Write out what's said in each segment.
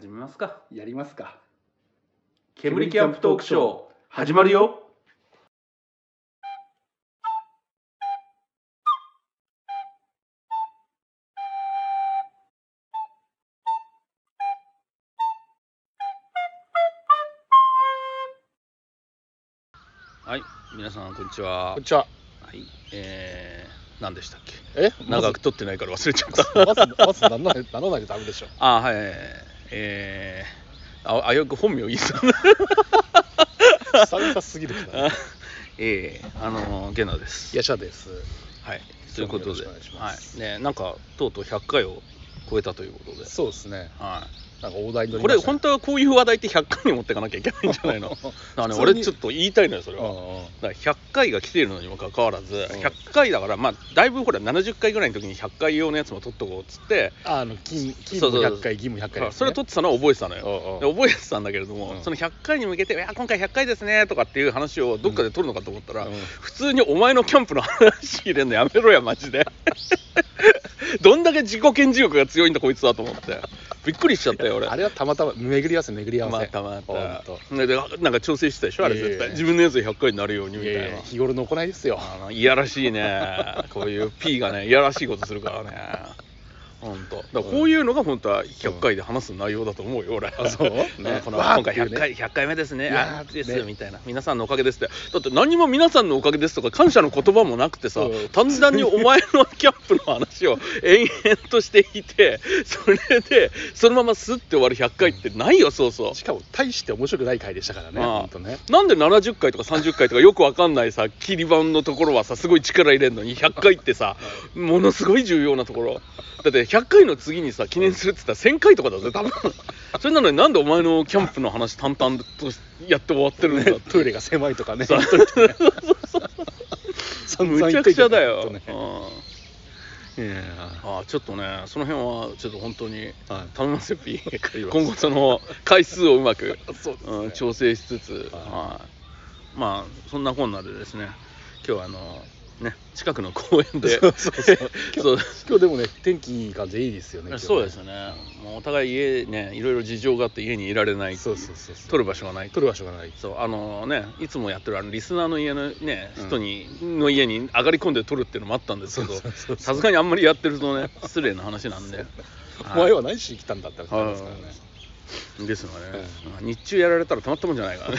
始めますか。やりますか。煙キャンプトークショー始まるよ。はい皆さんこんにちは。こんにちは。はいえー、何でしたっけ。え長く撮ってないから忘れちゃった。まずまずまず名乗らならないとダメでしょあはいえー、ああよく本名言いそう。久々すぎるからあええあのゲナです。ヤシャです。はい。ということで。はい。ねなんかとうとう100回を超えたということで。そうですね。はなんか大台にこれりました。ね本当はこういう話題って100回に持っていかなきゃいけないんじゃないの？だからね普通に俺ちょっと言いたいのよそれうんはうん。だから100回が来ているのにもかかわらずん。100回だからまあだいぶほら70回ぐらいの時に100回用のやつも取っとこうっつって。ああの金金もそうそうそう。100回銀も100回それ取ってたのは覚えてたのよ。で覚えてたんだけれども、うん。その100回に向けて「いや今回100回ですね」とかっていう話をどっかで取るのかと思ったら、うん。普通にお前のキャンプの話入れんのやめろやマジで。どんだけ自己顕示欲が強いんだこいつだと思って。びっくりしちゃったよ俺。あれはたまたま巡り合わせ巡り合わせ。またまたと。ねでなんか調整してたでしょあれ。絶対自分のやつで100回になるようにみいたいな日頃の行いですよ。いやらしいね。こういう P がねいやらしいことするからね本当。だからこういうのが本当は100回で話す内容だと思うよ俺。あそう？ね、この今回100っていうね。回100回目ですね。あですね。みたいな。皆さんのおかげですって。だって何も皆さんのおかげですとか感謝の言葉もなくてさうん。単純にお前のキャンプの話を延々としていてそれでそのままスッて終わる100回ってないよそうそう。しかも大して面白くない回でしたからね本当ね。なんで70回とか30回とかよくわかんないさ切り板のところはさすごい力入れるのに100回ってさものすごい重要なところ。だって100回の次にさ記念するって言ったら1000回とかだぜ多分。それなのになんでお前のキャンプの話淡々とやって終わってるんだって。トイレが狭い とかね。むちゃくちゃだよ、ねああちょっとねその辺はちょっと本当にはい。頼みますよます今後その回数をうまくそうん、調整しつつ、はい。はい、まあそんなこんなでですね今日はあのね近くの公園で。そうそうそう。そう。今日でもね天気いい感じでいいですよねそうですよね、もうお互い家ねいろいろ事情があって家にいられないそうそうそう取る場所がない取る場所がない。そうあのねいつもやってるあのリスナーの家のねうん。人に、の家に上がり込んで撮るっていうのもあったんですけどさすがにあんまりやってるとね失礼な話なんで。お前は何しに来たんだって話なんですからねですのでね、日中やられたらたまったもんじゃないか。ら ね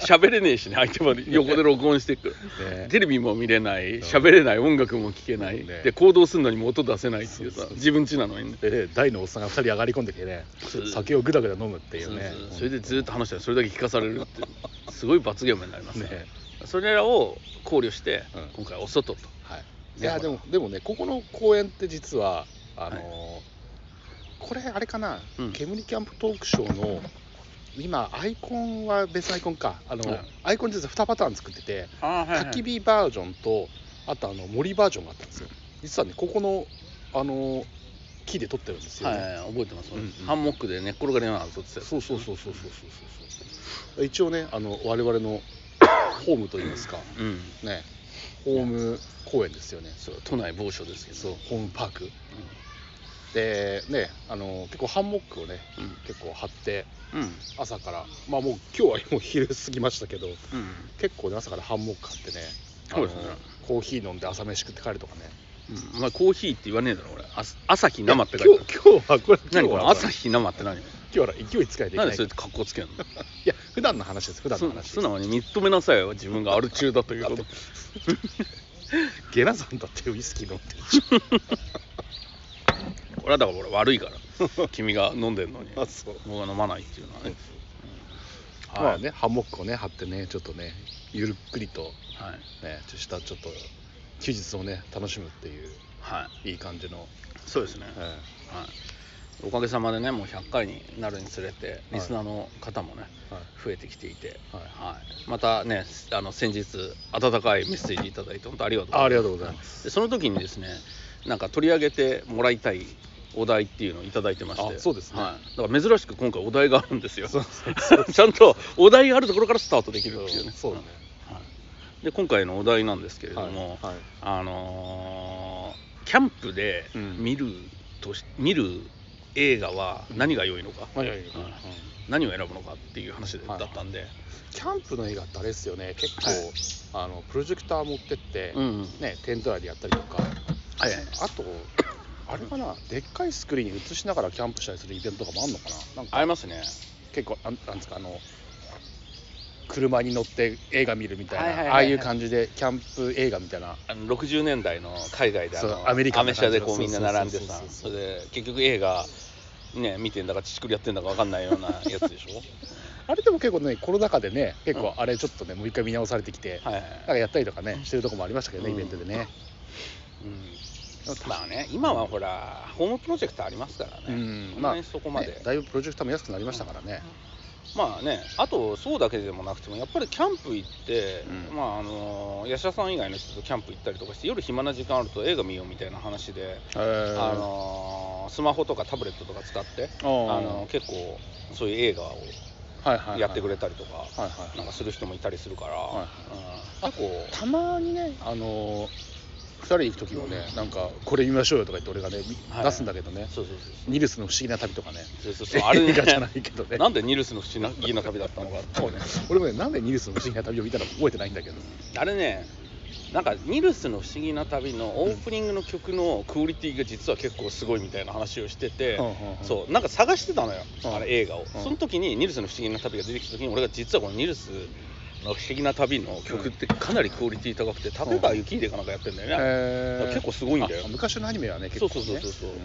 喋れねえしね相手まで 横で録音してく。るね。テレビも見れない喋れない音楽も聴けない、ね。で行動するのにも音出せないっていうさ自分家なのにね。大のおっさんが2人上がり込んできてね酒をぐだぐだ飲むっていうね。それでずっと話したらそれだけ聞かされるってすごい罰ゲームになりますね。ね。それらを考慮して、うん。今回お外と。はい。いやでもでもねここの公園って実はあのーはこれあれかな、うん。煙キャンプトークショーの今アイコンは別のアイコンか。あの、はいアイコン実は2パターン作っててあ焚き火バージョンとあとあの森バージョンがあったんですよ。実はねここのあの木で撮ってるんですよね、はいはい覚えてます、うんうん。ハンモックで寝っ転がりながら撮ってたそうそうそうそうそうそうそう一応ねあの我々の ホームといいますか。うん。ね。ホーム公園ですよね。そう都内某所ですけど。そうホームパークでねあの結構ハンモックをねうん。結構張ってうん。うん朝から。まあもう今日はもう昼過ぎましたけどうん。結構ね朝からハンモック張ってねそうですね。コーヒー飲んで朝飯食って帰るとかね。うん。お前コーヒーって言わねえだろ俺。あ朝日生って書いてある今日今日はこれ今何これ朝日生って何？今日は勢い使いでいい。なんでそれって格好つけんの？や普段の話です普段のす。話素直に認めなさいよ自分がアル中だということ。ゲラさんだってウイスキー飲んでるじこれはだから俺悪いから。君が飲んでんのに。あそう。僕が飲まないっていうのはね、うん。まあねハンモックをね張ってねちょっとねゆるっくりとはい。ねちょっとしたちょっと休日をね楽しむっていうはい。いい感じの、そうですね、えはい、おかげさまでねもう100回になるにつれてい。リスナーの方もね、えはい。増えてきていて、はい。はい、またねあの先日温かいメッセージいただいて本当ありがとうあありがとうございます。でその時にですねなんか取り上げてもらいたいお題っていうのをいただいてまして。あそうですね。はい、だから珍しく今回お題があるんですよ。そうそう ちゃんとお題があるところからスタートできるっていうね。そうだね。はい、で今回のお題なんですけれども、はいはい。あのーキャンプでうん。見るとし、見る映画は何が良いのか、うん。何を選ぶのかっていう話だったんで、キャンプの映画ってあれですよね。結構、はい。あのプロジェクター持ってって、うんうん。ね、テント内でやったりとか。はいはい。あとあれかな。でっかいスクリーンに映しながらキャンプしたりするイベントとかもあんのかな？なんかありますね。結構なんなんですかあの車に乗って映画見るみたいな、はいはいはいはい。ああいう感じでキャンプ映画みたいな。あの60年代の海外であそうのアメリカのアメ車でこうみんな並んでさそうそうそうそう。それで結局映画ね見てんだか乳くりやってんだか分かんないようなやつでしょ？あれでも結構ねコロナ禍でね結構うん。あれちょっとねもう一回見直されてきて、はいはい。なんかやったりとかねしてるとこもありましたけどね、うん。イベントでね、うん、まあね今はほらホームプロジェクターありますからね、うん。そこまで、ねだいぶプロジェクターも安くなりましたからね、まあねあとそうだけでもなくてもやっぱりキャンプ行って、うん。まああの役者さん以外の人とキャンプ行ったりとかして夜暇な時間あると映画見ようみたいな話で、あのスマホとかタブレットとか使ってあの結構そういう映画をはいはいはいやってくれたりとか、はいはいなんかする人もいたりするから、はうん結構たまにねあの2人で行く時もねなんかこれ見ましょうよとか言って俺がね、みはい。出すんだけどね。そうそうそうニルスの不思議な旅とかね。そうそうそう。あれね映画じゃないけどね。なんでニルスの不思議な旅だったのか。そうね。俺もねなんでニルスの不思議な旅を見たのか覚えてないんだけど。あれねなんかニルスの不思議な旅のオープニングの曲のクオリティが実は結構すごいみたいな話をしてて、うん。そうなんか探してたのよ、うん。あれ映画を、うん。その時にニルスの不思議な旅が出てきた時に俺が実はこのニルスの不思議な旅の曲ってかなりクオリティ高くて立川幸秀かなんかやってんだよね、へー。結構すごいんだよ。あ昔のアニメはね結構ねそうそうそうそう。そう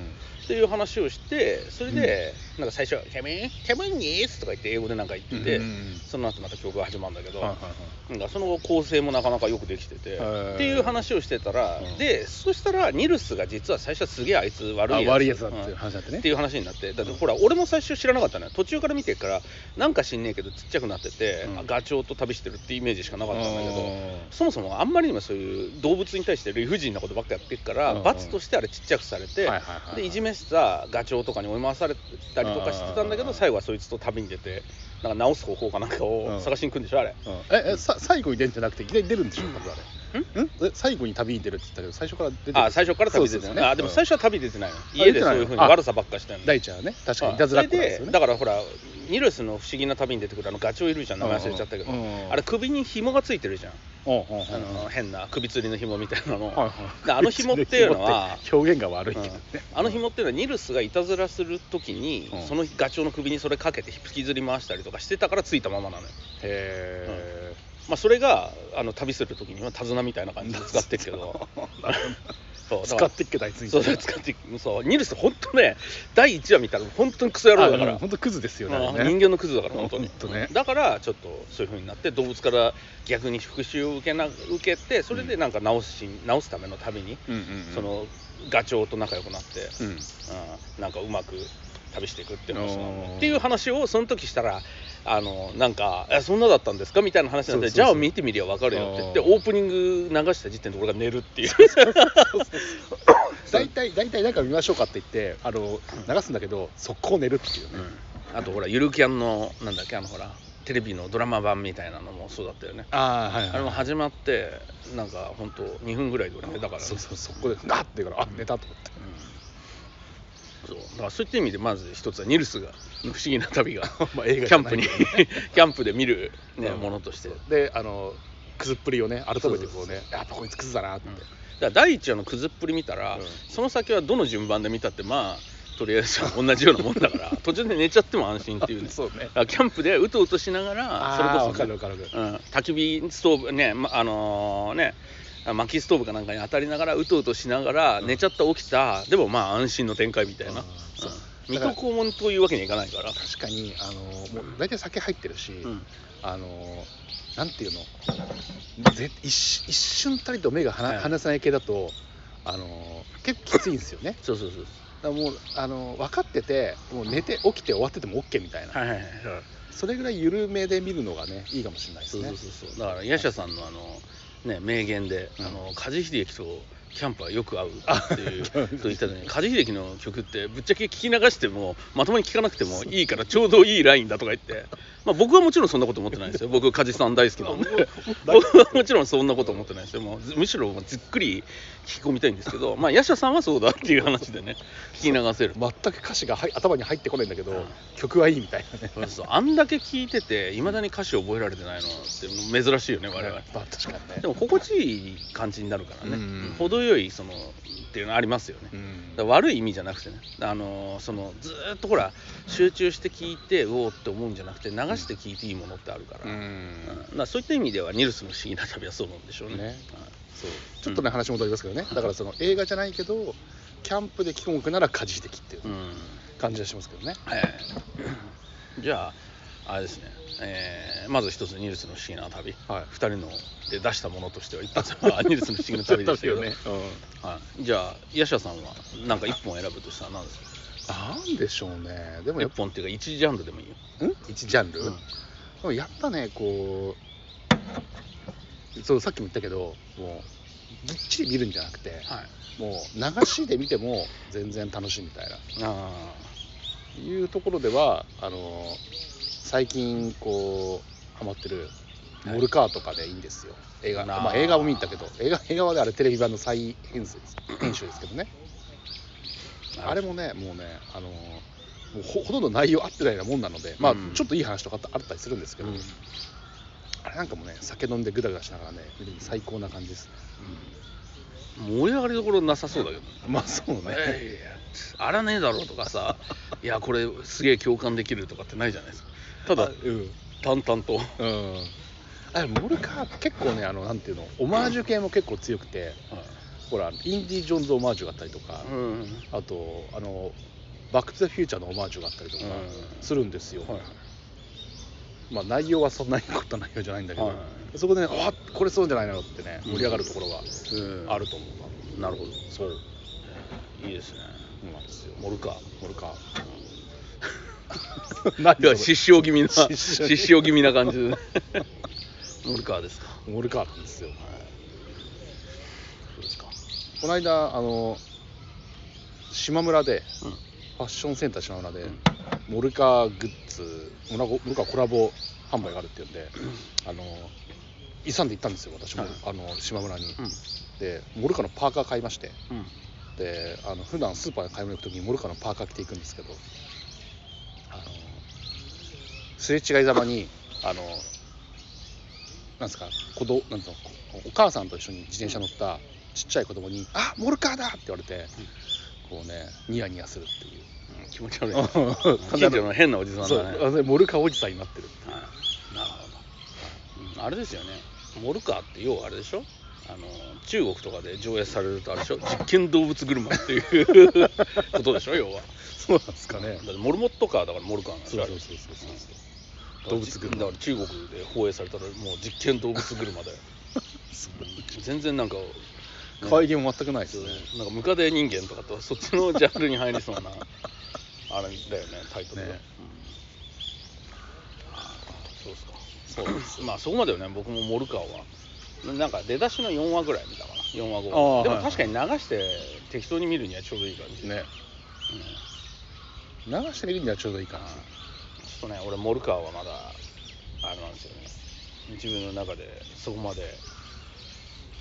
っていう話をしてそれで、なんか最初「ケビンケビンニース」とか言って英語でなんか言ってて、うんうんうん。その後また曲が始まるんだけど、なんかその後構成もなかなかよくできてて、ー。っていう話をしてたら、うん。でそしたらニルスが実は最初はすげえあいつ悪いやつあ悪いやつだっていううん話だって。ねっていう話になって。だってほら俺も最初知らなかったのよ。途中から見てるからなんか知んねえけどちっちゃくなってて、うん。あガチョウと旅してるってイメージしかなかったんだけどうん。そもそもあんまりにもそういう動物に対して理不尽なことばっかやってるから、うん罰としてあれちっちゃくされて、でいじめしたガチョウとかに追い回されたりとかしてたんだけうんど最後はそいつと旅に出てなんか直す方法かなんかを探しに行くんでしょあれ。うん。ええさ最後に出るんじゃなくていきなり出るんでしょあれん？え最後に旅に出るって言ったけど最初から出てる？あ最初から旅出てない、そうそうそう。あでも最初は旅出てないの、あ家でそういうふうにあ。悪さばっかしてんの。大ちゃんはね確かにあいたずらっ子でだからほらニルスの不思議な旅に出てくるあのガチョウいるじゃん。名前忘れちゃったけど、あれ首に紐がついてるじゃん、あの変な首吊りの紐みたいなの、あの紐っていうのは表現が悪いけうんどねあの紐っていうのはニルスがいたずらする時に、うん。そのガチョウの首にそれかけて引きずり回したりとかしてたからついたままなのよ。へまあそれがあの旅する時には手綱みたいな感じで使ってるけど。そう使ってっけどあいつにそうそう使ってそうニルス本当ね第1話見たら本当にクソ野郎だから。本当クズですよね人間のクズだから本当に。ね。だからちょっとそういう風になって動物から逆に復讐を受けな受けてそれでなんか直し直すための旅に、うんうんうん。そのガチョウと仲良くなって、うん。うん、なんかうまく旅していくっていう話なおのー。っていう話をその時したらあのなんか「えそんなだったんですか?」みたいな話になってそうそうそう。じゃあ見てみりゃ分かるよ」って言ってオープニング流した時点で俺が寝るっていう。大体大体なんか見ましょうかって言ってあの流すんだけど速攻寝るっていうね。うん。あとほらゆるキャンのなんだっけあのほらテレビのドラマ版みたいなのもそうだったよね。ああはいはいあれも始まってなんか本当2分ぐらいで俺寝たからね。そうそう速攻でガッてからあ寝たと思って。うんそう。だからそういった意味でまず一つはニルスが不思議な旅が まあ映キ画じゃないャンプに キャンプで見る、ねうん。ものとしてだかであのくずっぷりをね改めてこうねやっぱこいつクズだなって、ら第一話のくずっぷり見たら、うん。その先はどの順番で見たってまあとりあえず同じようなもんだから 途中で寝ちゃっても安心っていうね。そうね。キャンプでうとうとしながらそれこそ、ね焚き火ストーブね、ま、あのねあ薪ストーブかなんかに当たりながらうとうとしながら寝ちゃった起きたでもまあ安心の展開みたいな、水戸黄門というわけにはいかないから、確かにあのもう大体酒入ってるし、うん。あのなんていうのぜ一一瞬たりと目が離,、はい。離さない系だとあの結構きついんですよね。そうそうそうだもうあの分かっててもう寝て起きて終わってても OK みたいな、はいはい。はい。それぐらい緩めで見るのがねいいかもしれないですね。そうそうそうそう。だからヤシャさんのあのね名言で、うん。あの梶秀樹とキャンプはよく合うっていうあと言ったのに梶秀樹の曲ってぶっちゃけ聞き流してもまともに聴かなくてもいいからちょうどいいラインだとか言って。まあ、僕はもちろんそんなこと思ってないですよ。僕梶さん大好きなんで。僕はもちろんそんなこと思ってないですよ。もうずむしろもうじっくり聞き込みたいんですけどまあヤシャさんはそうだっていう話でね聞き流せる。全く歌詞がはい頭に入ってこないんだけど、うん。曲はいいみたいなね。そうそう。あんだけ聞いてていまだに歌詞を覚えられてないのって珍しいよね我々。まあ確かにね。でも心地いい感じになるからね、うん。程よいそのっていうのありますよね、うん。悪い意味じゃなくてね、あのーそのずーっとほら集中して聞いてうおーって思うんじゃなくて流して聞いていいものってあるから,、ううん。んだからそういった意味ではニルスの不思議な旅はそうなんでしょうね。ね。はいちょっとね、話戻りますけどね。だからその映画じゃないけどキャンプで聴く音楽なら家事的っていううん。感じがしますけどね、はい。じゃああれですね、えーまず一つニルスの不思議な旅、はい。二人ので出したものとしては一発はニルスの不思議な旅でしたけど、ね、はい、じゃあヤシャさんはなんか一本選ぶとしたら何ですか？なんでしょうね。でもやっ一本っていうか一ジャンルでもいいよ、ぱん？一ジャンル、うん。でもやっぱねこうそうさっきも言ったけどもうぎっちり見るんじゃなくてはい。もう流しで見ても全然楽しいみたいな。あいうところではあの最近こうハマってるモルカーとかでいいんですよ。映画まあ映画も見に行ったけど映画映画はねあれテレビ版の再編集です編集ですけどね。ああれもねもうねあのもうほほとんど内容合ってないようなもんなのでまあうん。ちょっといい話とかあったりするんですけど、うんあれなんかもね酒飲んでグダグダしながらね見るの最高な感じです、盛り上がりどころなさそうだけど。ね まあそうね、ええあらねえだろうとかさ。いやこれすげえ共感できるとかってないじゃないですか。ただうん。淡々と。うん。あれモルカー結構ねあのなんていうのオマージュ系も結構強くてほらインディ・ジョーンズオマージュがあったりとか、うん。あとあのバック・トゥ・ザ・フューチャーのオマージュがあったりとかうん。するんですよ、はいまあ内容はそんなに凝った内容じゃないんだけど、はい。そこでねあこれそうじゃないのってね盛り上がるところがうん。あると思うな、なるほど。そう。いいですね。そうなんですよ。モルカーモルカいやー失笑気味な失笑気味な感じでね。モルカーですか。モルカーなんですよ。そうですか。この間あの島村でうん。ファッションセンター島村で、うんモルカーグッズモルカーコラボ販売があるっていうんで、あの勇んで行ったんですよ私も、はいあの島村に、うん。でモルカのパーカー買いまして。うん。であの普段スーパーで買い物行く時にモルカのパーカー着ていくんですけどあのすれ違いざまにあのなんですか子供なんつうのお母さんと一緒に自転車乗ったちっちゃい子供に「あモルカーだ!」って言われて、こうねニヤニヤするっていう。うん気持ち悪い。完 近所の変なおじさんだね。モルカーおじさんになってる。はいなるほど、うん。あれですよね。モルカーって要はあれでしょ？あの中国とかで上映されるとあれでしょ？実験動物車っていうことでしょ？要は。そうなんですかね。だってモルモットカーだからモルカーなん。ですそうそうそうそうそう動物車。だから中国で放映されたらもう実験動物車だよ。うん。全然なんか、ね可愛げも全くないですそう。ねなんかムカデ人間とかとそっちのジャンルに入りそうなあれだよねタイトルが、ね。そうですか。そうなんです。まあそこまではね僕もモルカーは。なんか出だしの4話ぐらい見たかな。4話5あー話でも確かに流して適当に見るにはちょうどいい感じ。ね。流してみるにはちょうどいいかな。うんちょっとね俺モルカーはまだあれなんですよね。自分の中でそこまで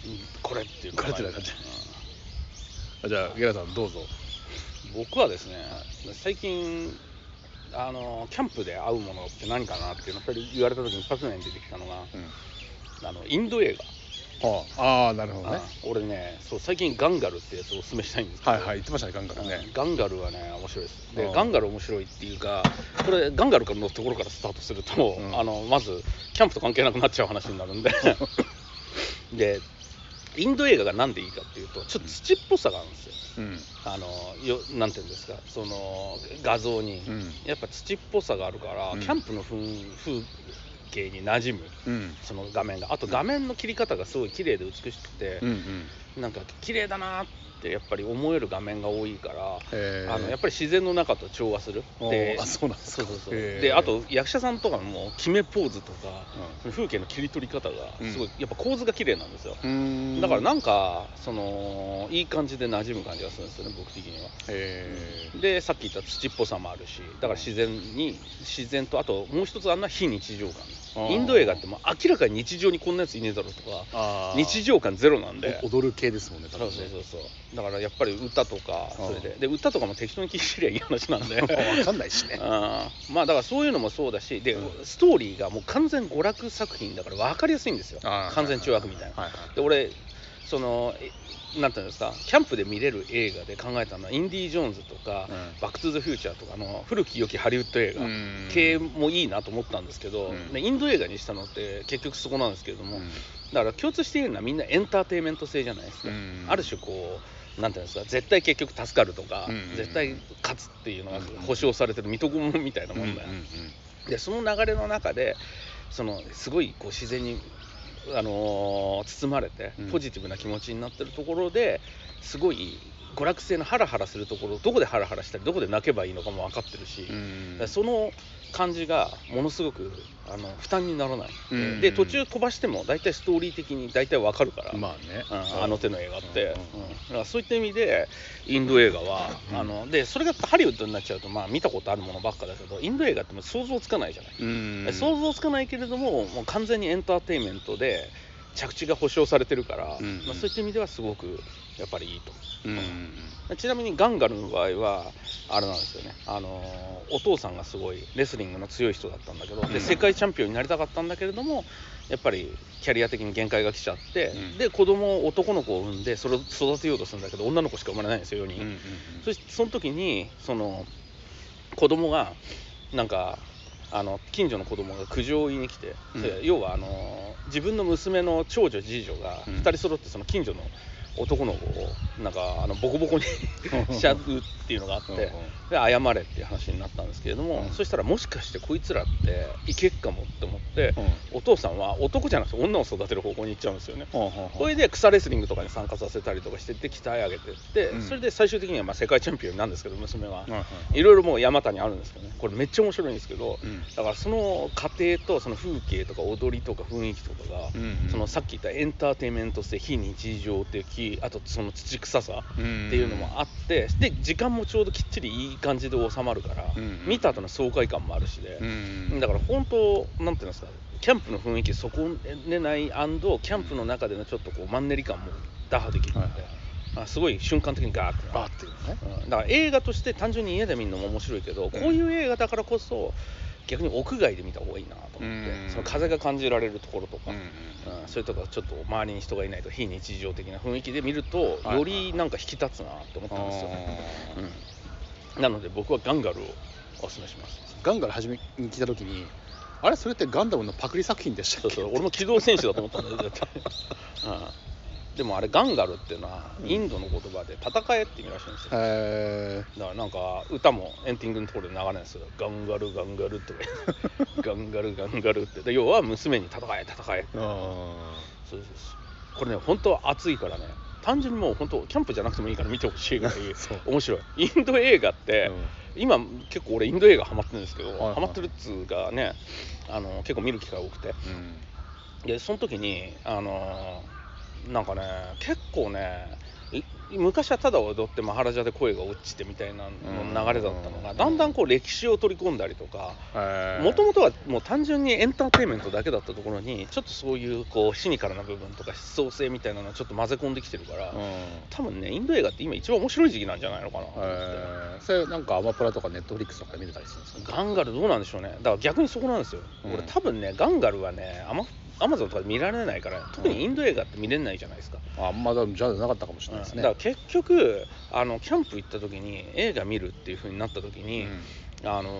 うんこれっていうこれっていうのがうん。あじゃあゲラさんどうぞ僕はですね最近あのキャンプで合うものって何かなっていうのを言われた時に一発目に出てきたのがうん。あのインド映画。はああーなるほどね。あ俺ねそう最近ガンガルってやつをおすすめしたいんですけど、はいはい言ってましたねガンガンね。うんガンガルはね面白いです。でガンガル面白いっていうかこれガンガルのところからスタートすると、うん。あのまずキャンプと関係なくなっちゃう話になるんで。でインド映画がなんでいいかっていうとちょっと土っぽさがあるんですよ。うん。あのよなんていうんですかその画像に、うん。やっぱ土っぽさがあるから、うんキャンプの風風景に馴染むうんその画面があと画面の切り方がすごい綺麗で美しくて、うんうんなんか綺麗だなってやっぱり思える画面が多いからあのやっぱり自然の中と調和する。であそうなんですか。そうそうそう。であと役者さんとかも決めポーズとか、風景の切り取り方がうん。すごい、やっぱ構図が綺麗なんですよ。だからなんかそのいい感じで馴染む感じがするんですよね僕的には。でさっき言った土っぽさもあるしだから自然に自然とあともう一つあんな非日常感。インド映画ってもう明らかに日常にこんなやついねえだろとか日常感ゼロなんで。お踊る系ですもんね多そう分ねそうそう。そうだからやっぱり歌とかそれで。で歌とかも適当に聴いてりゃいい話なんで。わかんないしね。あ ーまあだからそういうのもそうだしで、うん。ストーリーがもう完全娯楽作品だから分かりやすいんですよ。完全中学みたいな。はいはい。で俺そのえなんていうんですか？キャンプで見れる映画で考えたのはインディ・ージョーンズとか、うん。バック・トゥ・ザ・フューチャーとかあの古き良きハリウッド映画。うん。系もいいなと思ったんですけど、うん。でインド映画にしたのって結局そこなんですけれども、うん。だから共通しているのはみんなエンターテインメント性じゃないですか、うん。ある種こうなんていうんですか？絶対結局助かるとか、うん絶対勝つっていうのがうん保証されてる水戸黄門みたいなもんだよ、でその流れの中でそのすごいこう自然に、あのー包まれてうん。ポジティブな気持ちになってるところですごい娯楽性のハラハラするところどこでハラハラしたりどこで泣けばいいのかも分かってるし、うん。その感じがものすごくあの負担にならない、うん。で途中飛ばしても大体ストーリー的に大体分かるから、まあね。うんあの手の映画って、うんうんだからそういった意味でインド映画は、うんあのでそれがハリウッドになっちゃうと、まあ、見たことあるものばっかだけどインド映画って想像つかないじゃない、うん。想像つかないけれどももう完全にエンターテインメントで着地が保証されてるから、うん。まあ、そういった意味ではすごくやっぱりいいと。うん。ちなみにガンガルの場合はあれなんですよね。あのお父さんがすごいレスリングの強い人だったんだけど、うん。で世界チャンピオンになりたかったんだけれどもやっぱりキャリア的に限界が来ちゃって、うん。で子供男の子を産んでそれを育てようとするんだけど女の子しか生まれないんですよ4人、うんうんそしてその時にその子供がなんかあの近所の子供が苦情を言いに来て、うん。で要はあの自分の娘の長女次女がうん。2人揃ってその近所の男の子をなんかあのボコボコに しちゃうっていうのがあってで謝れっていう話になったんですけれども、うん。そしたらもしかしてこいつらっていけっかもって思って、うん。お父さんは男じゃなくて女を育てる方向に行っちゃうんですよね。ほうほうほうこれで草レスリングとかに参加させたりとかしてって鍛え上げてって、うん。それで最終的にはまあ世界チャンピオンなんですけど娘は、はいろいろもう山谷あるんですけどね。これめっちゃ面白いんですけど、うん。だからその過程とその風景とか踊りとか雰囲気とかが、そのさっき言ったエンターテインメント性非日常的あとその土臭さっていうのもあって、で時間もちょうどきっちりいい感じで収まるから、見た後の爽快感もあるしで、うんだから本当なんていうんですかキャンプの雰囲気損ねないキャンプの中でのちょっとこうマンネリ感も打破できるので、あすごい瞬間的にガーってバーっていうのね。うん。だから映画として単純に家で見るのも面白いけど、こういう映画だからこそ逆に屋外で見た方がいいなと思って、うん。その風が感じられるところとか、うんうんそういうところちょっと周りに人がいないと非日常的な雰囲気で見ると、はいよりなんか引き立つなと思ったんですよね、あうん、なので僕はガンガルをおすすめします。ーガンガル初めに聞いた時にあれそれってガンダムのパクリ作品でしたっけ？そうそう。俺も機動戦士だと思ったんだよだって、うん、でもあれガンガルっていうのはうん。インドの言葉で戦えって意味らしいんですよ。へだからなんか歌もエンディングのところで流れるんですよ。ガンガルガンガルってガンガルガンガルって。で要は娘に戦え戦ええあそうです。これね本当は熱いからね。単純にもう本当キャンプじゃなくてもいいから見てほしいぐらい 面白い。インド映画って、今結構俺インド映画ハマってるんですけど、はいはい。ハマってるっつうかねあの結構見る機会多くて。うん。でその時にあのなんかね結構ねい昔はただ踊ってマハラジャで声が落ちてみたいなの流れだったのが、うん。だんだんこう歴史を取り込んだりとかもともとはもう単純にエンターテインメントだけだったところにちょっとそういうこうシニカルな部分とか悲壮性みたいなのをちょっと混ぜ込んできてるから、うん。多分ねインド映画って今一番面白い時期なんじゃないのかなそれなんかアマプラとかネットフリックスとかで見れたりするんですか？ガンガルどうなんでしょうね。だから逆にそこなんですよ、うん。俺多分ねガンガルはねアマアマゾンとかで見られないから特にインド映画って見れないじゃないですか、あんまだじゃなかったかもしれないですね。だから結局あのキャンプ行った時に映画見るっていう風になった時に、あの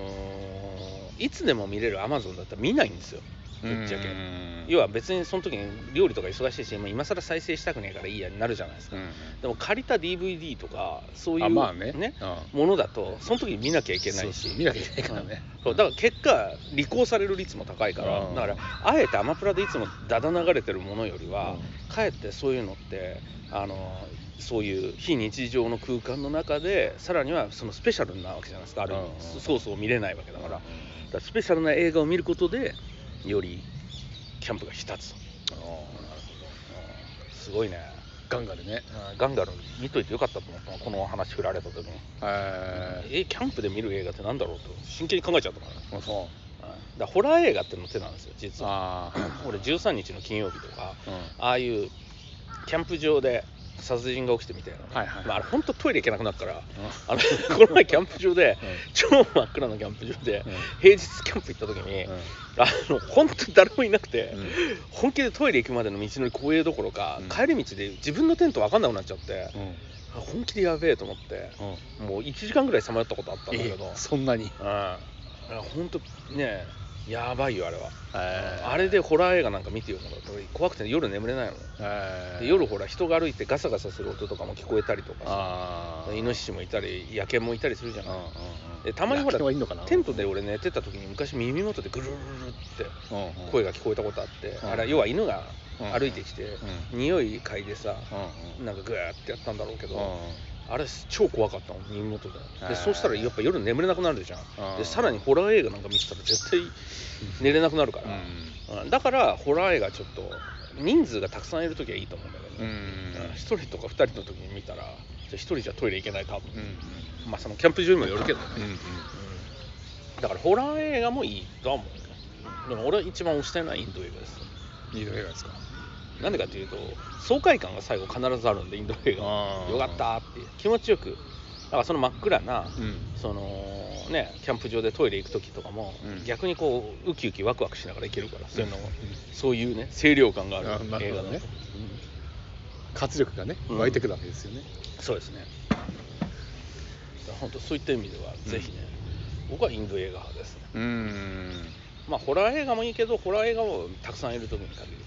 ーいつでも見れるアマゾンだったら見ないんですよぶっちゃけ。うん。要は別にその時に料理とか忙しいし今更再生したくねえからいいやになるじゃないですか、うんでも借りた DVD とかそういうあまあね。うん。ものだとその時に見なきゃいけないし。見なきゃいけないからね だから結果履行される率も高いから、うんだからあえてアマプラでいつもだだ流れてるものよりは、うん。かえってそういうのってあのそういう非日常の空間の中でさらにはそのスペシャルなわけじゃないですか。ある意味、うんそうそう見れないわけだから,、だからスペシャルな映画を見ることでよりキャンプが浸つと、あーなるほすごいね。どガンガルね。ガンガル見といてよかったと思ったこの話振られた時に。ええキャンプで見る映画ってなんだろうと。真剣に考えちゃったからー、そう。だホラー映画っての手なんですよ実は。俺13日の金曜日とかうん。ああいうキャンプ場で殺人が起きてみたいな、はいはい。まあ、あれ本当トイレ行けなくなるからあのこの前キャンプ場で、超真っ暗なキャンプ場で、うん。平日キャンプ行った時に、うん。あの本当に誰もいなくて、うん。本気でトイレ行くまでの道のり光栄どころか、うん。帰り道で自分のテント分かんなくなっちゃって、本気でやべえと思って、うん。もう1時間ぐらいさまよったことあったんだけど、えそんなに。うん。本当ねやばいよあれは、えー。あれでホラー映画なんか見てよもらって怖くて夜眠れないの、えー。で夜ほら人が歩いてガサガサする音とかも聞こえたりとかイノシシもいたり野犬もいたりするじゃない、うんうんうん。でたまにほらテントで俺寝てた時に昔耳元でぐるるるるってうんうん。声が聞こえたことあって、うん。あれ要は犬がうん。歩いてきて、う匂い嗅いでさ、うんうん。なんかグーってやったんだろうけど、うんあれ超怖かったの耳元で。でそうしたらやっぱ夜眠れなくなるじゃん。うん。でさらにホラー映画なんか見てたら絶対寝れなくなるから、うん。だからホラー映画ちょっと人数がたくさんいる時はいいと思うんだけど。うね、ん。うん。一人とか二人の時に見たらじゃあ一人じゃトイレ行けない多分、うんまあそのキャンプ場にもよるけど。ね、うんうん。うん。だからホラー映画もいいとは思う。でも俺は一番推したいのはインド映画です。いい映画ですか？なんでかっていうと爽快感が最後必ずあるんでインド映画よかったって気持ちよく。だからその真っ暗な、うん。そのねキャンプ場でトイレ行く時とかも、うん。逆にこうウキウキワクワクしながら行けるからそういうのも、そういうね清涼感がある映画だね。活力がねうん。湧いてくるわけですよね。そうですね。本当そういった意味では、ぜひね僕はインド映画派ですね。うん。まあホラー映画もいいけどホラー映画もたくさんいる時に限る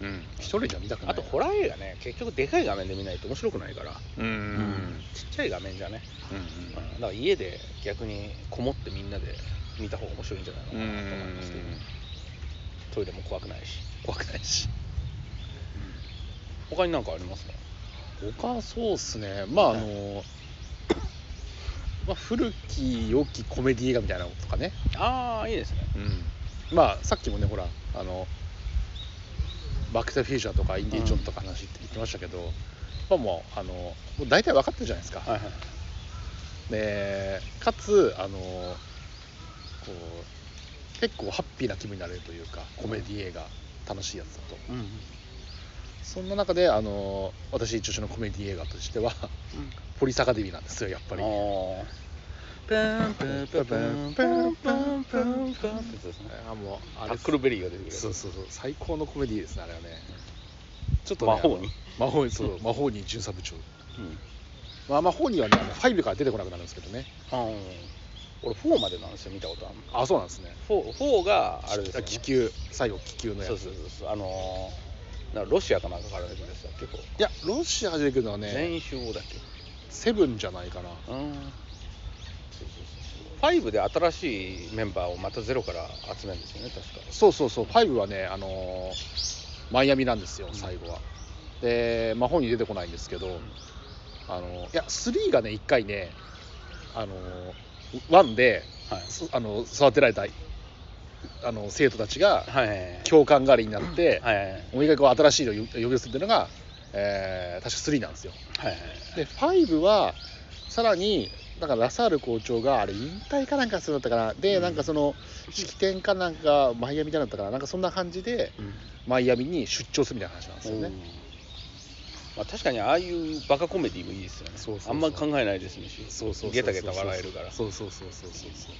うん。一人じゃ見たくない。あとホラー映画ね結局でかい画面で見ないと面白くないから、うん。うんちっちゃい画面じゃね、うんうん。だから家で逆にこもってみんなで見た方が面白いんじゃないのうんかなと思いますけど、トイレも怖くないし。怖くないし。他に何かありますか？他はそうっすね。まああのまあ古き良きコメディ映画みたいなのとかね。ああいいですね。うん。まあさっきもねほらあのバック・トゥ・フューチャーとかインディ・ジョーンとか話言って言ってましたけど、まあもうあのもう大体分かってるじゃないですか、はいはいでかつあのこう結構ハッピーな気分になれるというかコメディ映画楽しいやつだと。うんそんな中であの私一押しのコメディ映画としてはポリスアカデミーなんですよやっぱりンパンパンパンパンパンパンパンってやつですねあもうあれタックルベリーが出てくるそうそうそう最高のコメディですねあれはねちょっと、ね、魔法にあの魔法にそう魔法に巡査部長うんまあ魔法にはねあの5から出てこなくなるんですけどねあー俺4までなんですよ見たことあるあそうなんですね 4, 4があれですよね気球最後気球のやつそうそうそうそうあのー、なんかロシアかなんかから出てるやつだっけこういやロシアが出てくるのはね全員集合だっけセブンじゃないかなうん5で新しいメンバーをまたゼロから集めるんですよね確か。そうそうそう。5はねあのーマイアミなんですよ最後は、で魔法に出てこないんですけど、あのーいや3がね1回ねあのー1ではい。そあの育てられたあの生徒たちがはいはいはい。教官代わりになって、はいはいはい。もう一回こう新しいのを呼び寄せるっていうのが、えー確か3なんですよ。はいはいで5はさらにだからラサール校長があれ引退かなんかするんだったかな。で、うん。なんかその式典かなんかマイアミだったかな。なんかそんな感じでうん。マイアミに出張するみたいな話なんですよね、まあ、確かにああいうバカコメディもいいですよね。そうあんま考えないですしそうそうゲタゲタ笑えるから。そうそうそうそうそうそう。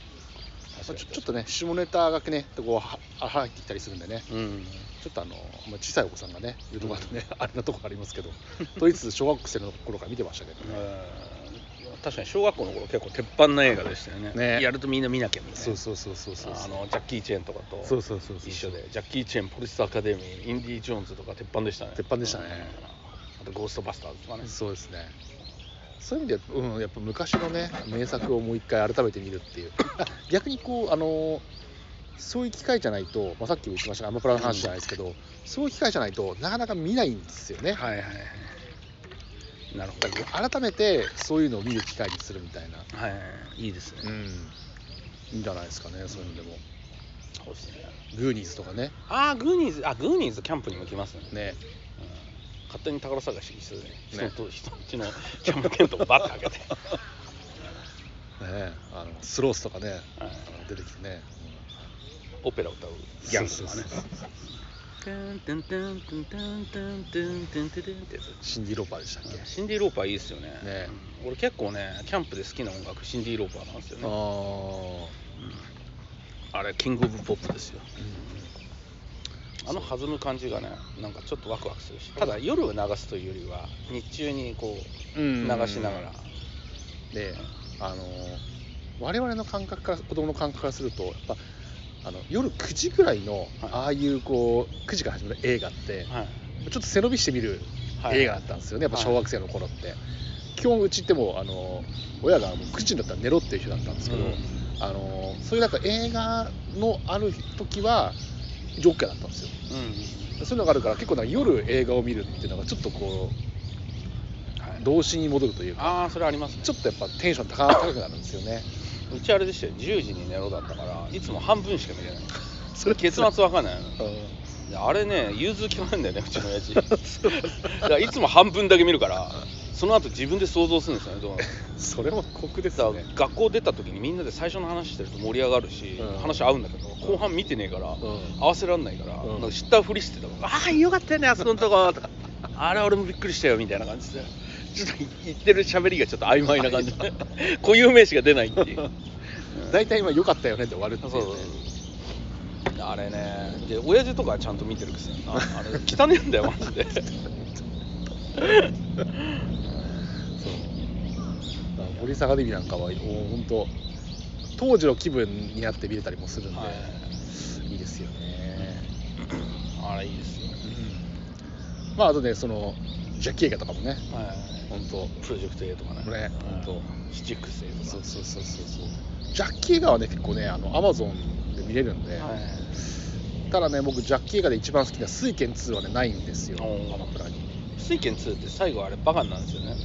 まあちょちょっとね下ネタがねこうは入ってきたりするんでね。うん。ちょっとあの、まあ、小さいお子さんがね言うところだとね、あれなとこありますけど。とりあえず小学生の頃から見てましたけどね、うん確かに小学校の頃結構鉄板な映画でしたよね。ね。やるとみんな見なきゃみたいな。そうそうそうそうそう。あのジャッキー・チェンとかと。そうそうそうそう一緒で。ジャッキー・チェンポリスアカデミーインディ・ジョーンズとか鉄板でしたね。鉄板でしたね。うん。あとゴーストバスターズとかね。そうですね。そういう意味で、うん、やっぱ昔のね名作をもう一回改めて見るっていう。あ 逆にこうあのそういう機会じゃないと、まあ、さっきも言ってましたがアマプラの話じゃないですけど、そういう機会じゃないとなかなか見ないんですよね、はいはいはいなるほだから改めてそういうのを見る機会にするみたいな、どはい。はいはいですね、うん、いいんじゃないですかねそういうのでも、そうですね。グーニーズとかね。ああグーニーズ。あグーニーズキャンプにも来ますね。ね。うん。勝手に宝探ししてね。人ねと人んちの キャンプテントをバッて開けて、ねあのスロースとかねはい。出てきてね、オペラ歌うギャングとかねントゥントゥントゥントゥントゥントゥントゥントゥントゥンってやつシンディ・ローパーでしたっけ、シンディ・ローパーいいですよね。ね。うん俺結構ねキャンプで好きな音楽シンディ・ローパーなんですよね。ああれキング・オブ・ポップですよ。あ、あの弾む感じがねなんかちょっとワクワクするし。ただ夜を流すというよりは日中にこううん流しながら。であの我々の感覚から子供の感覚からするとやっぱあの夜9時ぐらいの、ああいうこう9時から始まる映画ってはい。ちょっと背伸びして見るはい。映画だったんですよね、やっぱ小学生の頃って、基本うちってもうあの親がもう9時になったら寝ろっていう人だったんですけど、うん。あのそういうなんか映画のある時はジョッキャだったんですよ。うん。そういうのがあるから結構なんか夜映画を見るっていうのがちょっとこはい。う童心に戻るというかああそれありますね。ちょっとやっぱテンション高高くなるんですよねうちあれでしたよ。10時に寝ろだったからいつも半分しか見れない。それ結末わかんないの。あれね融通きかないんだよねうちの親父。だからいつも半分だけ見るからその後自分で想像するんですよねどうなる それも酷ですね。学校出た時にみんなで最初の話してると盛り上がるし、うん。話合うんだけど後半見てねえから、ん。合わせらんないから,、うん。なんか知ったふりしてたから「ああよかったよねあそこのとこ」とか「あれ俺もびっくりしたよ」みたいな感じでちょっと言ってる喋りがちょっと曖昧な感じ。で 固有名詞が出ないっていう。大体今良かったよねって終わるっていうね。そうそうそう。あれね。で親父とかはちゃんと見てるくせにな。あれ汚ねえんだよマジで。そう。森坂デビなんかはもう本当当時の気分になって見れたりもするんで、はい。い、いですよね、あれいいですよ、まああとねそのジャッキー映画とかもね。はい本当プロジェクト A とかねねうん本シチックス A とか。そうそうそうそう。そうジャッキー映画はね結構ねあのアマゾンで見れるんで、はい。ただね僕ジャッキー映画で一番好きな水拳2はねないんですよ。アマプラに。水拳2って最後あれバカになるんですよね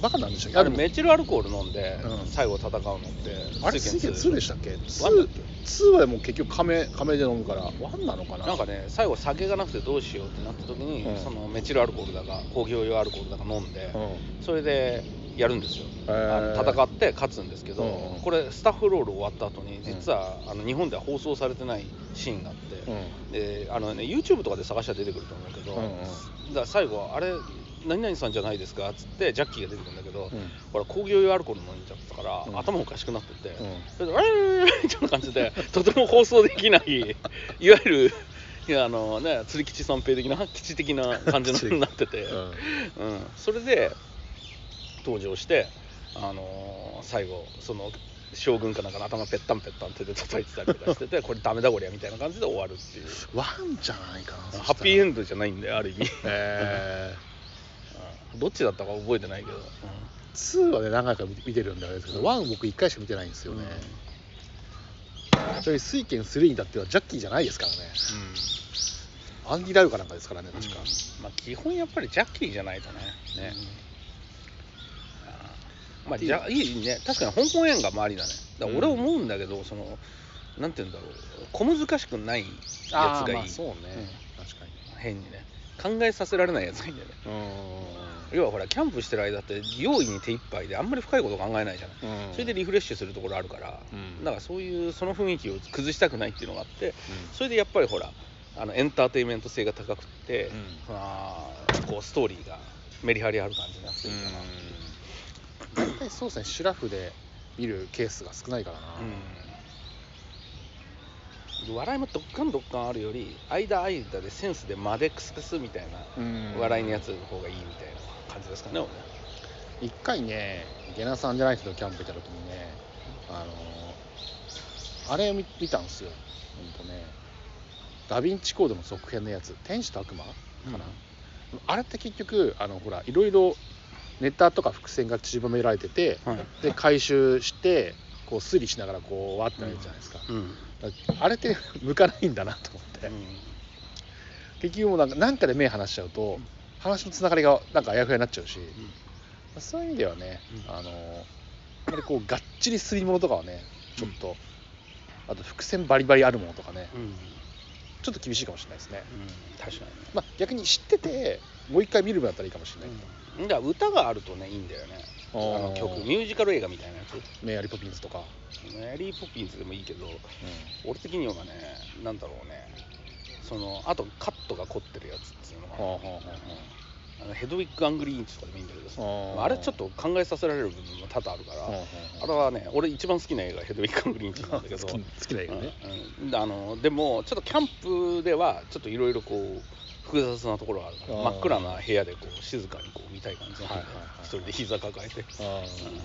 バカなんでしょう。あれメチルアルコール飲んでうん。最後戦うのってあれ水拳2でししたっけ？ワンだっ 2, 2はでも結局亀亀で飲むから1なのかな。なんかね最後酒がなくてどうしようってなった時に、うん。そのメチルアルコールだか工業用アルコールだか飲んで、うん。それでやるんですよ、戦って勝つんですけど、うん。これスタッフロール終わった後に実は、あの日本では放送されてないシーンがあって、うん。であのね YouTube とかで探したら出てくると思うけど、だから最後あれ何々さんじゃないですか？っつってジャッキーが出てくるんだけど、うん。ほら工業用アルコール飲んじゃったから、うん。頭おかしくなってて、うん。それで「えー!」みたいな感じでとても放送できない いわゆるいやあのね釣り吉三平的な基地的な感じのになってて、うん。うん、それで登場して、あのー最後その将軍かなんかの頭ペッタンペッタン手で叩いてたりとかしててこれダメだこりゃみたいな感じで終わるっていう。ワンじゃないかなハッピーエンンドじゃないんである意味、えうんどっちだったか覚えてないけど、ー、2はね何回か見てるんであれですけど、1僕1回しか見てないんですよね、ちなみに水拳3に至ってはジャッキーじゃないですからね。アンディ・ラウかなんかですからね確か、うん。まあ基本やっぱりジャッキーじゃないとね。ね、まあじゃいいね。確かに香港映画もありだね。だ俺うん。思うんだけど、そのなんて言うんだろう。小難しくないやつがいい、あーまあそうね、確かに。変にね。考えさせられないやつがいいんだよね。う要はほらキャンプしてる間って用意に手一杯であんまり深いこと考えないじゃない、んうん。それでリフレッシュするところあるから、うん。だからそういうその雰囲気を崩したくないっていうのがあってそれでやっぱりほらあのエンターテインメント性が高くって、うん。あーこうストーリーがメリハリある感じになっていいかな、大体そうですねシュラフで見るケースが少ないからな、うん。笑いもどっかんどっかんあるより間間でセンスで間でクスクスみたいなうん。笑いのやつの方がいいみたいな感じですかね俺。ね一回ねゲナさんじゃない人とキャンプ行った時にねあのあれを見見たんですよ。ほんとね。ダヴィンチコードの続編のやつ「天使と悪魔」かな、あれって結局あのほらいろいろネタとか伏線が散りばめられててはい。で回収してこう推理しながらこうわってなるじゃないですか,、うん。あれって向かないんだなと思って、結局もうなんかなんかで目離しちゃうと話のつながりがなんかあやふやになっちゃうし、そういう意味ではね、うん。あのありこうがっちりすり物とかはねちょっと、あと伏線バリバリあるものとかねうん。うんちょっと厳しいかもしれないですね、確かにね。まあ逆に知っててもう一回見る分だったらいいかもしれない、うん、だ歌があるとねいいんだよね。あの曲ミュージカル映画みたいなやメアリー・ポピンズとか、つメリー・ポピンズでもいいけど俺的にはねなんだろうねそのあとカットが凝ってるやつっていうのが、はあはあはあのヘドウィッグ・アングリーンチとかでもいいんだけどさ。あー。あれちょっと考えさせられる部分も多々あるから、はあはあ。れはね俺一番好きな映画ヘドウィッグ・アングリーンチなんだけど。好きな映画ね、うん。うんあのでもちょっとキャンプではちょっといろいろこう複雑なところがあるから真っ暗な部屋でこう静かにこう見たい感じのはい。一人で膝抱えて、あー。うん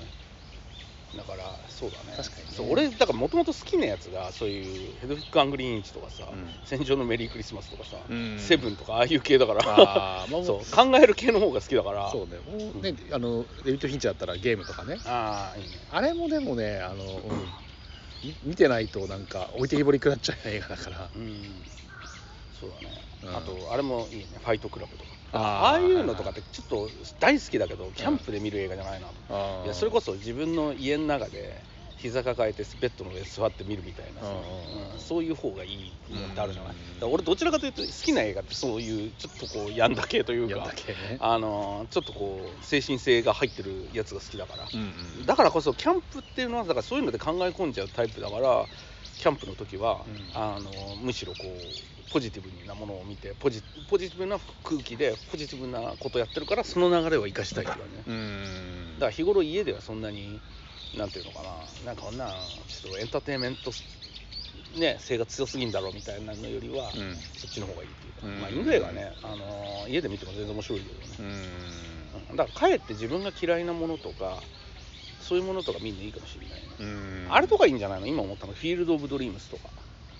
だからそうだね。確かにね。そう俺だからもともと好きなやつがそういうヘドウィッグ・アングリーンチとかさ、うん。戦場のメリークリスマスとかさ、うん。セブンとかああいう系だからまあそう考える系の方が好きだから。そうね。もうね、あのデビッド・フィンチだったらゲームとかね。ああいいね。あれもでもねあの、うん。み見てないとなんか置いてきぼり食らっちゃう映画だから。うん。そうだね、うん。あとあれもいいね。ファイトクラブとかあーああいうのとかってちょっと大好きだけどキャンプで見る映画じゃないないやそれこそ自分の家の中で膝抱えてベッドの上座って見るみたいなそういう方がいいのってあるじゃない、俺どちらかというと好きな映画ってそういうちょっとこうやんだ系というかあのちょっとこう精神性が入ってるやつが好きだから、うんうんだからこそキャンプっていうのはだからそういうので考え込んじゃうタイプだからキャンプの時は、うん。あのむしろこうポジティブなものを見てポジポジティブな空気でポジティブなことやってるからその流れを生かしたいっていうかね、うん。だから日頃家ではそんなになんていうのかな。なんかこんなちょっとエンターテインメントね性が強すぎんだろうみたいなのよりは、うん。そっちの方がいいっていうか、うん。まあインド映画はね、あの家で見ても全然面白いけどね、うん。うん。だからかえって自分が嫌いなものとかそういうものとか見んでいいかもしれないね、うん。あれとかいいんじゃないの？今思ったの。フィールド・オブ・ドリームスとか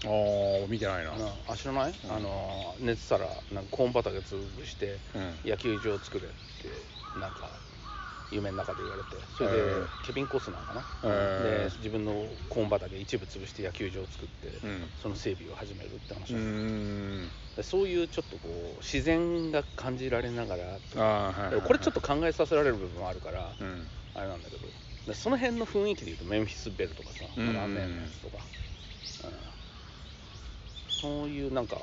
ああ見てないな。あ知らない、うん。あの寝てたらなんかコーン畑潰してうん。野球場作れってなんか夢の中で言われて。それでケビン・コスナーかな、へー。で自分のコーン畑一部潰して野球場を作って、うん。その整備を始めるって話。でそういうちょっとこう自然が感じられながらはいはいはい。これちょっと考えさせられる部分もあるから、うん。あれなんだけどでその辺の雰囲気でいうとメンフィス・ベルとかさ、うん。ラーメンのやつとか、うんそういうなんか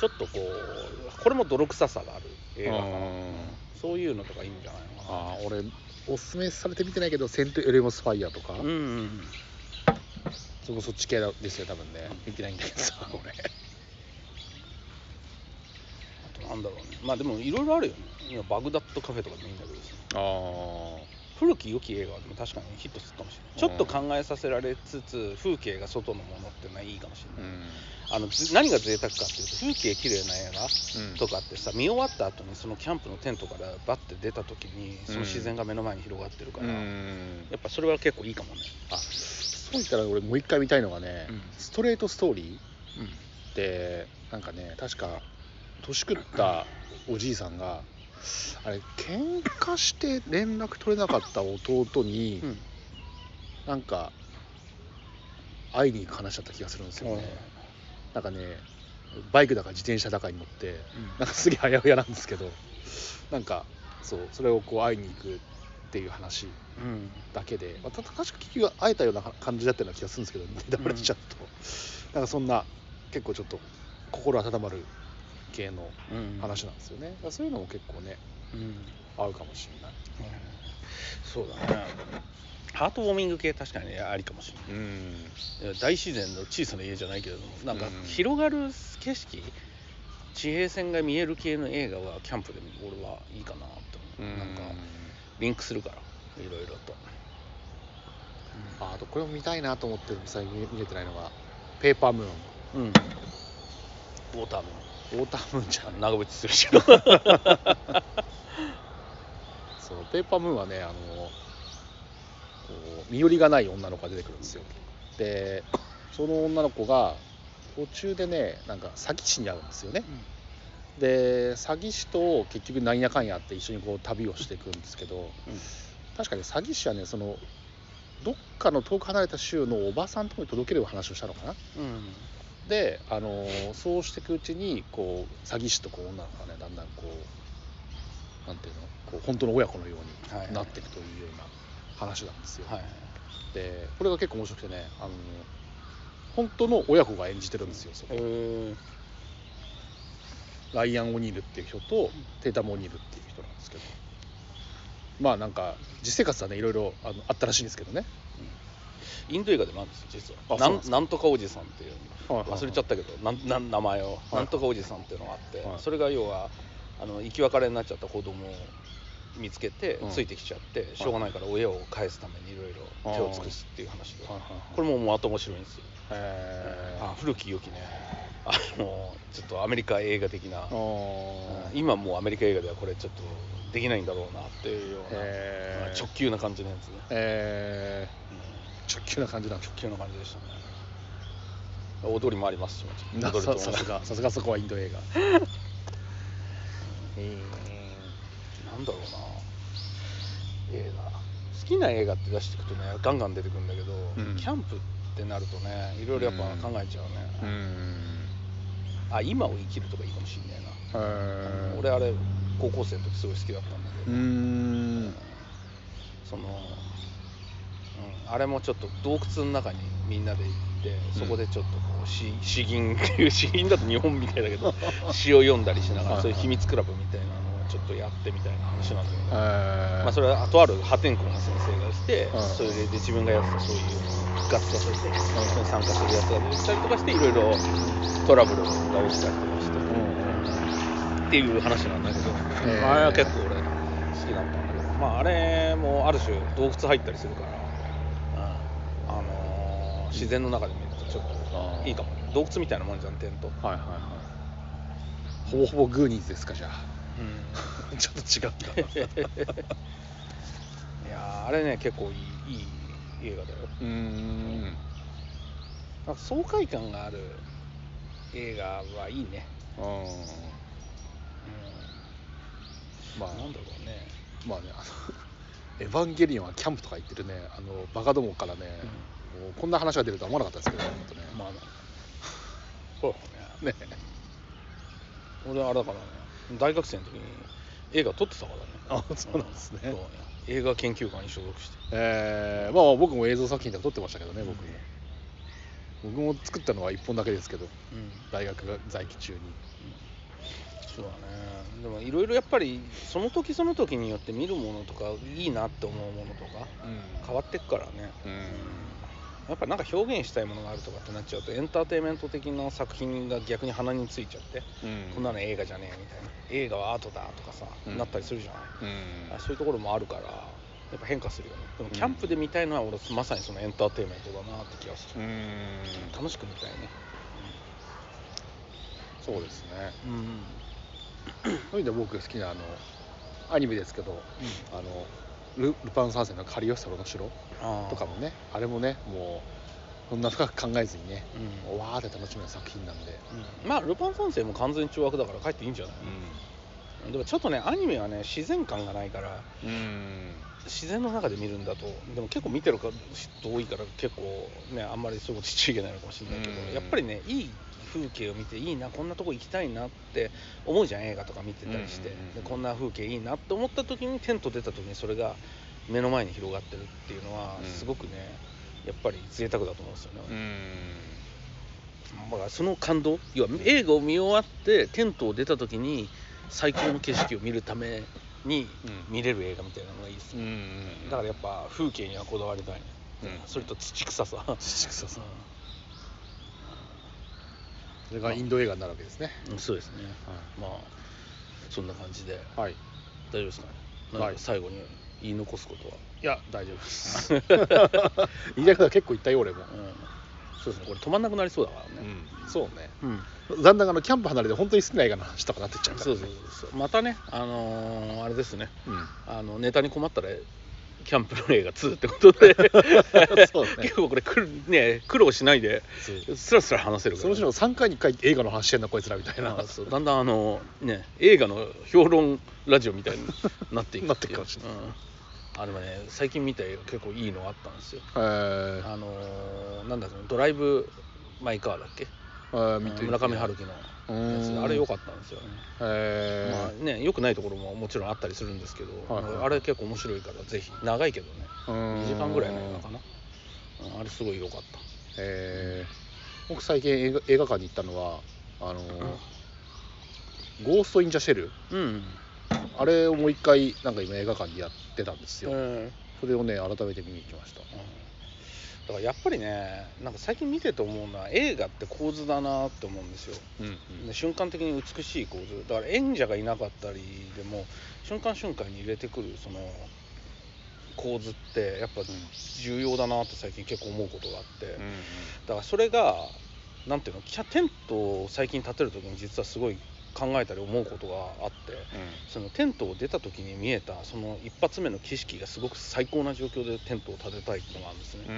ちょっとこうこれも泥臭さがある映画かな、うん。そういうのとかいいんじゃないのかな。ああ俺おすすめされて見てないけど「セント・エレモス・ファイヤー」とか、うんうんそこそっち系ですよ多分ね。見てないんだけどさ俺。あとなんだろうね。まあでもいろいろあるよね。今バグダッドカフェとかでもいいんだけどさ。あ古き良き映画でも確かにヒットするかもしれない。ちょっと考えさせられつつ風景が外のものっていうのはいいかもしれない、うん。あのず何が贅沢かっていうと風景綺麗な映画うん。とかってさ見終わった後にそのキャンプのテントからバッて出た時にその自然が目の前に広がってるから、うん。やっぱそれは結構いいかもね。あそう言ったら俺もう一回見たいのがね、うん。ストレートストーリーってなんかね確か年食ったおじいさんがあれ喧嘩して連絡取れなかった弟に、うん、うんなんか会いに行く話だった気がするんですよね、なんかねバイクだか自転車だかに乗ってなんかすげえあやふやなんですけどなんかそうそれをこう会いに行くっていう話うん。だけで、まあ、た確か結局会えたような感じだったような気がするんですけどネタバレしちゃうと、なんかそんな結構ちょっと心温まる系のうん。話なんですよね、だからそういうのも結構ねうん。合うかもしれない。そうだね。ハートウォーミング系確かにねありかもしれない。うん。大自然の小さな家じゃないけれどもなんかうん。広がる景色地平線が見える系の映画はキャンプで俺はいいかなと思う。なんかリンクするからいろいろと、ああとこれも見たいなと思って最近見れてないのがペーパームーン。うん、ウォータームウォータームーンじゃないーン長渕剛 のそうペーパームーンはねあのこう身寄りがない女の子が出てくるんですよ。でその女の子が途中でねなんか詐欺師に会うんですよね。で詐欺師と結局なんやかんやって一緒にこう旅をしていくんですけど確かに詐欺師はねそのどっかの遠く離れた州のおばさんとこに届ける話をしたのかな。うんで、あのーそうしていくうちにこう詐欺師とこう女の子がねだんだんこうなんていうのこう本当の親子のようはいはいになっていくというような話なんですよ、はいでこれが結構面白くてねあの本当の親子が演じてるんですよそこ。ライアン・オニールっていう人とテータム・オニールっていう人なんですけど。まあなんか実生活はねいろいろあのあったらしいんですけどねインド映画でもあるんですよ実は。なんなんとかおじさんっていう。はいはいはい。忘れちゃったけどなんなん名前を。いなんとかおじさんっていうのがあって、はいそれが要はあの生き別れになっちゃった子供を見つけてうん。ついてきちゃって、しょうがないから親を返すためにいろい。ろ手を尽くすっていう話で、これもまた面白いんですよ、古き良きね。あのちょっとアメリカ映画的な、今もうアメリカ映画ではこれちょっとできないんだろうなっていうような、直球な感じのやつね、えうん。ー、直球な感じなんです直球な感じでしたね。踊りもあります。しささすがさすがそこはインド映画。えなんだろうな。映画。好きな映画って出していくとねガンガン出てくるんだけど、うん。キャンプってなるとねいろいろやっぱ考えちゃうね、ー、うん。あ今を生きるとかいいかもしんな。いな、俺あれ高校生の時すごい好きだったんだけど、うーん。その、うん、あれもちょっと洞窟の中にみんなで行ってそこでちょっとこう詩詩吟っていう 詩吟だと日本みたいだけど 詩を読んだりしながらそういう秘密クラブみたいなのをちょっとやってみたいな話なんだけど、えーまあ、それはとある破天荒な先生がして、うん。それで自分がやってたそういう復活させて、それに参加するやつが出てきたりとかしていろいろトラブルが起きたりとかして、っていう話なんだけど、あれは結構俺好きだったんだけど。まああれもある種洞窟入ったりするから、自然の中で見るとちょっといいかも。ね洞窟みたいなもんじゃんテント、はいはいはい。ほぼほぼグーニーズですかじゃあ。ちょっと違うんだいやーあれね結構いいいい映画だよ。うーん。なんか爽快感がある映画はいいね、うん。まあ。なんだろうね、まあねあのエヴァンゲリオンはキャンプとか言ってるねあのバカどもからね、もうこんな話が出るとは思わなかったですけどねまあそうだね。ね。俺あれだからね大学生の時に映画撮ってたからね。あそうなんですね。そう。映画研究館に所属して。えーまあ僕も映像作品とか撮ってましたけどね僕も、僕も作ったのは1本だけですけどうん。大学が在期中に。そうだね。でもいろいろやっぱりその時その時によって見るものとかいいなって思うものとか変わってくからね、うんやっぱなんか表現したいものがあるとかってなっちゃうとエンターテインメント的な作品が逆に鼻についちゃって、うん。こんなの映画じゃねえみたいな。映画はアートだとかさ、うん。なったりするじゃない、うん。そういうところもあるからやっぱ変化するよね。でもキャンプで見たいのは俺まさにそのエンターテインメントだなって気がする、うん。楽しく見たいね。そうですね。うん。そういう意味で僕好きなあのアニメですけどあのルルパン三世のカリオストロの城とかもねあれもねもうそんな深く考えずにね、うん。わーって楽しめる作品なんで、うん。まあルパン三世も完全懲悪だから帰っていいんじゃない、でもちょっとねアニメはね自然感がないからうん。自然の中で見るんだとでも結構見てる人多いから結構ねあんまりそういうことしちゃいけないのかもしれないけど、うん。やっぱりねいい風景を見ていいなこんなとこ行きたいなって思うじゃん映画とか見てたりして、でこんな風景いいなって思った時にテント出た時にそれが目の前に広がってるっていうのはうん。すごくねやっぱり贅沢だと思うんですよね、うん。だからその感動要は映画を見終わってテントを出た時に最高の景色を見るためにうん。見れる映画みたいなのがいいですよ、うんだからやっぱ風景にはこだわりたいね、うん。それと土臭さ。土臭さそれがインド映画になるわけですね、うんそうですね。はまあそんな感じで。い、はい、大丈夫ですかね？なんか最後に言い残すことは、いや大丈夫です。言いたいことは結構言ったよ俺も、うん。そうですね。これ止まんなくなりそうだからね。うん、そうね。うん、だんだんあのキャンプ離れて本当に好きな映画の話とかなってっちゃうから、そうそうそう。またねあのーあれですね。うん。あのネタに困ったらキャンプの映画2ってことで。ね。結構これくる、ね、苦労しないでスラスラ話せるから。そのうちの3回に1回映画の話してんなこいつらみたいな。あ そうだんだんあのね映画の評論ラジオみたいになっていく なっていくかもしれないうん。あでもね最近見た映画結構いいのあったんですよ。えー。あのーなんだっけドライブ・マイ・カーだっけ？村上春樹の。うやつんあれ良かったんですよね。えまあね良くないところももちろんあったりするんですけど、はいはい。あれ結構面白いからぜひ長いけどね。2時間ぐらいの映画かな、うんあれすごい良かった。えー。僕最近映画映画館に行ったのはあのーゴースト・イン・ジャ・シェルうん、あれをもう一回なんか今映画館でやってたんですよ、うん。それをね改めて見に行きましただからやっぱりねなんか最近見てて思うのは映画って構図だなって思うんですよ、うんで瞬間的に美しい構図。だから演者がいなかったりでも瞬間瞬間に入れてくるその構図ってやっぱ重要だなって最近結構思うことがあって、だからそれがなんていうのキャテントを最近建てる時に実はすごい考えたり思うことがあってそのテントを出た時に見えたその一発目の景色がすごく最高な状況でテントを建てたいっていうのがあるんですね、う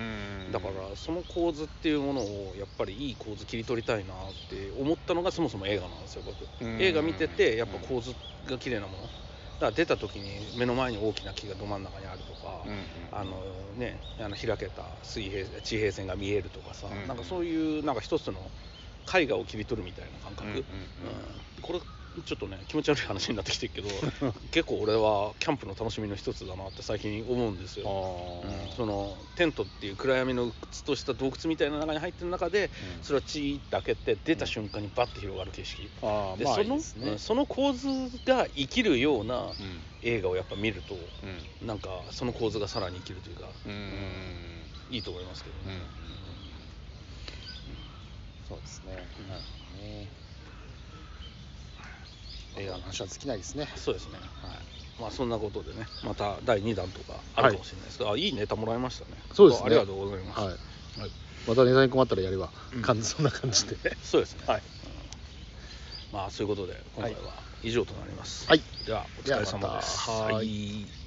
ん。だからその構図っていうものをやっぱりいい構図切り取りたいなって思ったのがそもそも映画なんですよ僕。うん。映画見ててやっぱ構図が綺麗なもの。だから出た時に目の前に大きな木がど真ん中にあるとか、あのねあの開けた水平地平線が見えるとかさ、うん。なんかそういうなんか一つの絵画を切り取るみたいな感覚、うんうんうん。これちょっとね気持ち悪い話になってきてるけど 結構俺はキャンプの楽しみの一つだなって最近思うんですよ。あうん。そのテントっていう暗闇の鬱とした洞窟みたいな中に入ってる中でうん。それはチーッて開けて出た瞬間にバッて広がる景色。あーまあでそのね。うんその構図が生きるようなうん。映画をやっぱ見るとうん。なんかその構図がさらに生きるというかうん。いいと思いますけどうん。ね、そうですね。なるほどね。映画の話は尽きないですね。そうですね。はい。まあそんなことでねまた第2弾とかあるかもしれないですけど、あいいネタもらいましたね。そうですね。ありがとうございます、はい。はいまたネタに困ったらやれば、うん。そんな感じで。そうですね、はい。まあそういうことで今回は以上となります、はい。ではお疲れ様です。はい